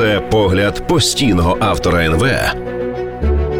Це погляд постійного автора НВ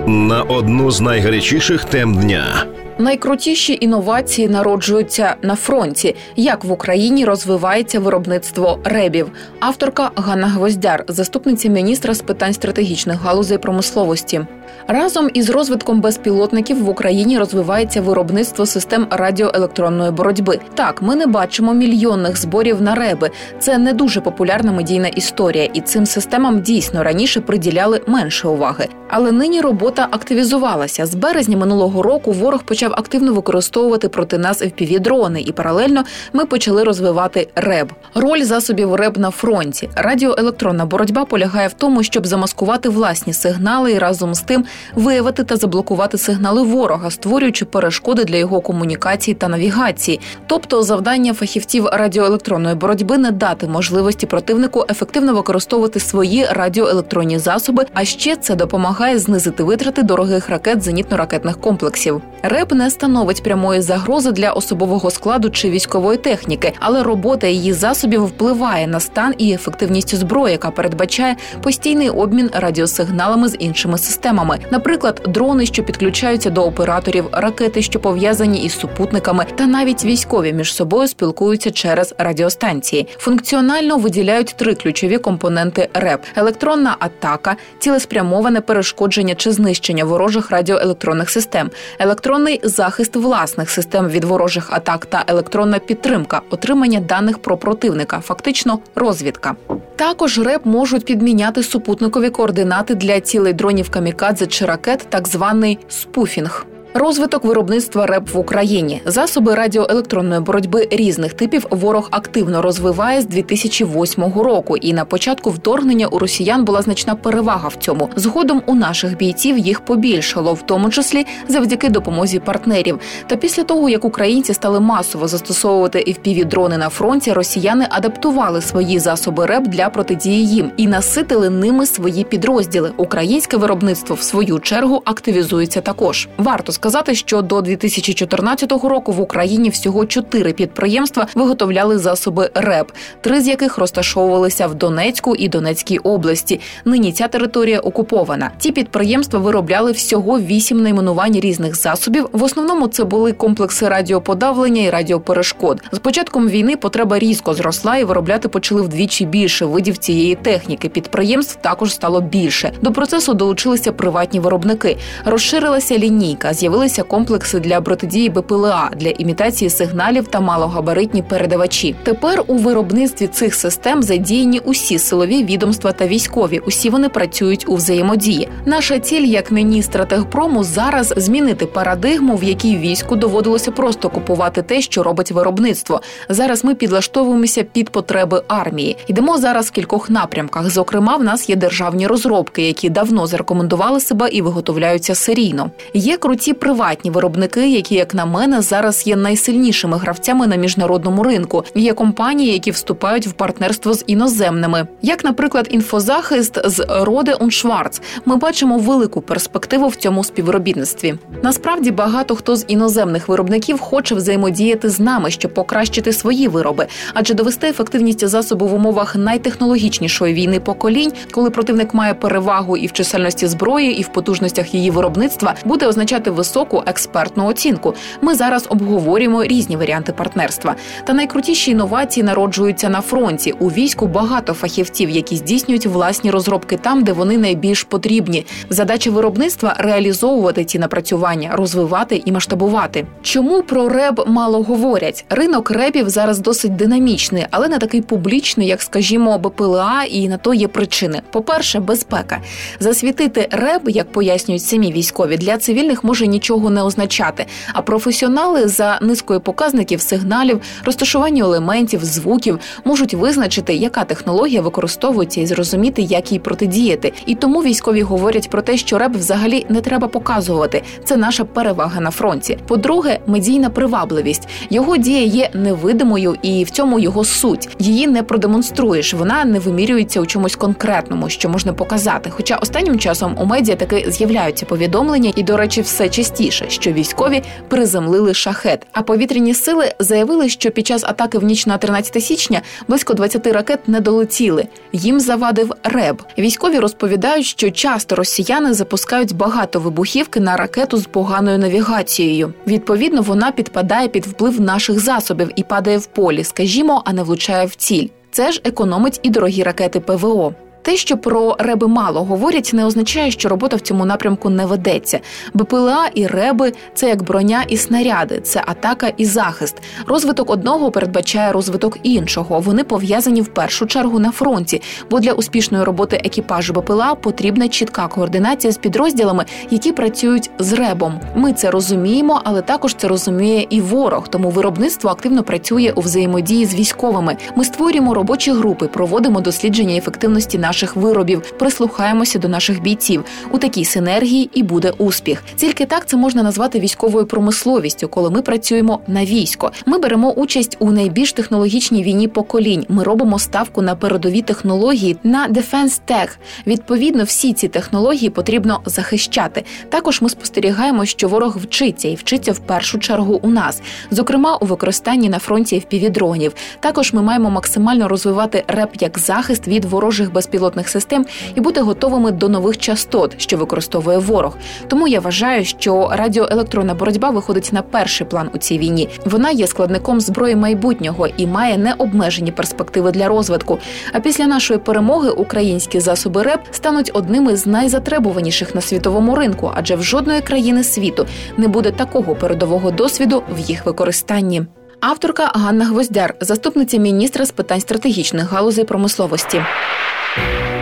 на одну з найгарячіших тем дня. Найкрутіші інновації народжуються на фронті. Як в Україні розвивається виробництво ребів? Авторка Ганна Гвоздяр, заступниця міністра з питань стратегічних галузей промисловості. Разом із розвитком безпілотників в Україні розвивається виробництво систем радіоелектронної боротьби. Так, ми не бачимо мільйонних зборів на реби. Це не дуже популярна медійна історія, і цим системам дійсно раніше приділяли менше уваги. Але нині робота активізувалася. З березня минулого року ворог почав активно використовувати проти нас fpv дрони, і паралельно ми почали розвивати РЕБ. Роль засобів РЕБ на фронті. Радіоелектронна боротьба полягає в тому, щоб замаскувати власні сигнали і разом з тим виявити та заблокувати сигнали ворога, створюючи перешкоди для його комунікації та навігації. Тобто, завдання фахівців радіоелектронної боротьби не дати можливості противнику ефективно використовувати свої радіоелектронні засоби, а ще це допомагає знизити витрати дорогих ракет зенітно-ракетних комплексів. РЕП не становить прямої загрози для особового складу чи військової техніки, але робота її засобів впливає на стан і ефективність зброї, яка передбачає постійний обмін радіосигналами з іншими системами, наприклад, дрони, що підключаються до операторів, ракети, що пов'язані із супутниками, та навіть військові між собою спілкуються через радіостанції. Функціонально виділяють три ключові компоненти РЕП: електронна атака, цілеспрямоване перешкодження чи знищення ворожих радіоелектронних систем, електронний захист власних систем від ворожих атак та електронна підтримка, отримання даних про противника, фактично розвідка. Також РЕП можуть підміняти супутникові координати для цілей дронів камікадзе чи ракет, так званий спуфінг. Розвиток виробництва РЕП в Україні засоби радіоелектронної боротьби різних типів ворог активно розвиває з 2008 року. І на початку вторгнення у росіян була значна перевага в цьому. Згодом у наших бійців їх побільшало, в тому числі завдяки допомозі партнерів. Та після того як українці стали масово застосовувати fpv дрони на фронті, росіяни адаптували свої засоби РЕП для протидії їм і наситили ними свої підрозділи. Українське виробництво в свою чергу активізується також. Варто сказати, що до 2014 року в Україні всього чотири підприємства виготовляли засоби РЕП, три з яких розташовувалися в Донецьку і Донецькій області. Нині ця територія окупована. Ті підприємства виробляли всього вісім найменувань різних засобів. В основному це були комплекси радіоподавлення і радіоперешкод. З початком війни потреба різко зросла і виробляти почали вдвічі більше видів цієї техніки. Підприємств також стало більше. До процесу долучилися приватні виробники. Розширилася лінійка з'явилися комплекси для протидії БПЛА для імітації сигналів та малогабаритні передавачі. Тепер у виробництві цих систем задіяні усі силові відомства та військові. Усі вони працюють у взаємодії. Наша ціль, як нині стратегпрому, зараз змінити парадигму, в якій війську доводилося просто купувати те, що робить виробництво. Зараз ми підлаштовуємося під потреби армії. Йдемо зараз в кількох напрямках. Зокрема, в нас є державні розробки, які давно зарекомендували себе і виготовляються серійно. Є круті приватні виробники, які, як на мене, зараз є найсильнішими гравцями на міжнародному ринку. Є компанії, які вступають в партнерство з іноземними, як, наприклад, інфозахист з Роде Шварц. Ми бачимо велику перспективу в цьому співробітництві. Насправді багато хто з іноземних виробників хоче взаємодіяти з нами, щоб покращити свої вироби, адже довести ефективність засобу в умовах найтехнологічнішої війни поколінь, коли противник має перевагу і в чисельності зброї, і в потужностях її виробництва, буде означати високу експертну оцінку. Ми зараз обговорюємо різні варіанти партнерства. Та найкрутіші інновації народжуються на фронті. У війську багато фахівців, які здійснюють власні розробки там, де вони найбільш потрібні. Задача виробництва реалізовувати ці напрацювання, розвивати і масштабувати. Чому про реб мало говорять? Ринок ребів зараз досить динамічний, але не такий публічний, як, скажімо, БПЛА, і на то є причини. По перше, безпека засвітити реб, як пояснюють самі військові, для цивільних може нічого не означати. А професіонали за низкою показників сигналів, розташування елементів, звуків можуть визначити, яка технологія використовується і зрозуміти, як їй протидіяти. І тому військові говорять про те, що реп взагалі не треба показувати. Це наша перевага на фронті. По-друге, медійна привабливість. Його дія є невидимою, і в цьому його суть. Її не продемонструєш. Вона не вимірюється у чомусь конкретному, що можна показати. Хоча останнім часом у медіа таки з'являються повідомлення, і, до речі, все частіше простіше, що військові приземлили шахет. А повітряні сили заявили, що під час атаки в ніч на 13 січня близько 20 ракет не долетіли. Їм завадив РЕБ. Військові розповідають, що часто росіяни запускають багато вибухівки на ракету з поганою навігацією. Відповідно, вона підпадає під вплив наших засобів і падає в полі, скажімо, а не влучає в ціль. Це ж економить і дорогі ракети ПВО. Те, що про реби мало говорять, не означає, що робота в цьому напрямку не ведеться. БПЛА і реби це як броня і снаряди, це атака і захист. Розвиток одного передбачає розвиток іншого. Вони пов'язані в першу чергу на фронті, бо для успішної роботи екіпажу БПЛА потрібна чітка координація з підрозділами, які працюють з ребом. Ми це розуміємо, але також це розуміє і ворог. Тому виробництво активно працює у взаємодії з військовими. Ми створюємо робочі групи, проводимо дослідження ефективності на наших виробів, прислухаємося до наших бійців. У такій синергії і буде успіх. Тільки так це можна назвати військовою промисловістю, коли ми працюємо на військо. Ми беремо участь у найбільш технологічній війні поколінь. Ми робимо ставку на передові технології на Defense Tech. Відповідно, всі ці технології потрібно захищати. Також ми спостерігаємо, що ворог вчиться і вчиться в першу чергу у нас, зокрема у використанні на фронті FPV-дронів. Також ми маємо максимально розвивати реп як захист від ворожих безпілотних безпілотних систем і бути готовими до нових частот, що використовує ворог. Тому я вважаю, що радіоелектронна боротьба виходить на перший план у цій війні. Вона є складником зброї майбутнього і має необмежені перспективи для розвитку. А після нашої перемоги українські засоби РЕП стануть одними з найзатребуваніших на світовому ринку, адже в жодної країни світу не буде такого передового досвіду в їх використанні. Авторка Ганна Гвоздяр, заступниця міністра з питань стратегічних галузей промисловості.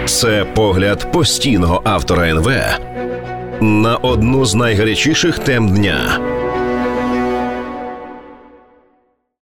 Це погляд постійного автора НВ на одну з найгарячіших тем дня.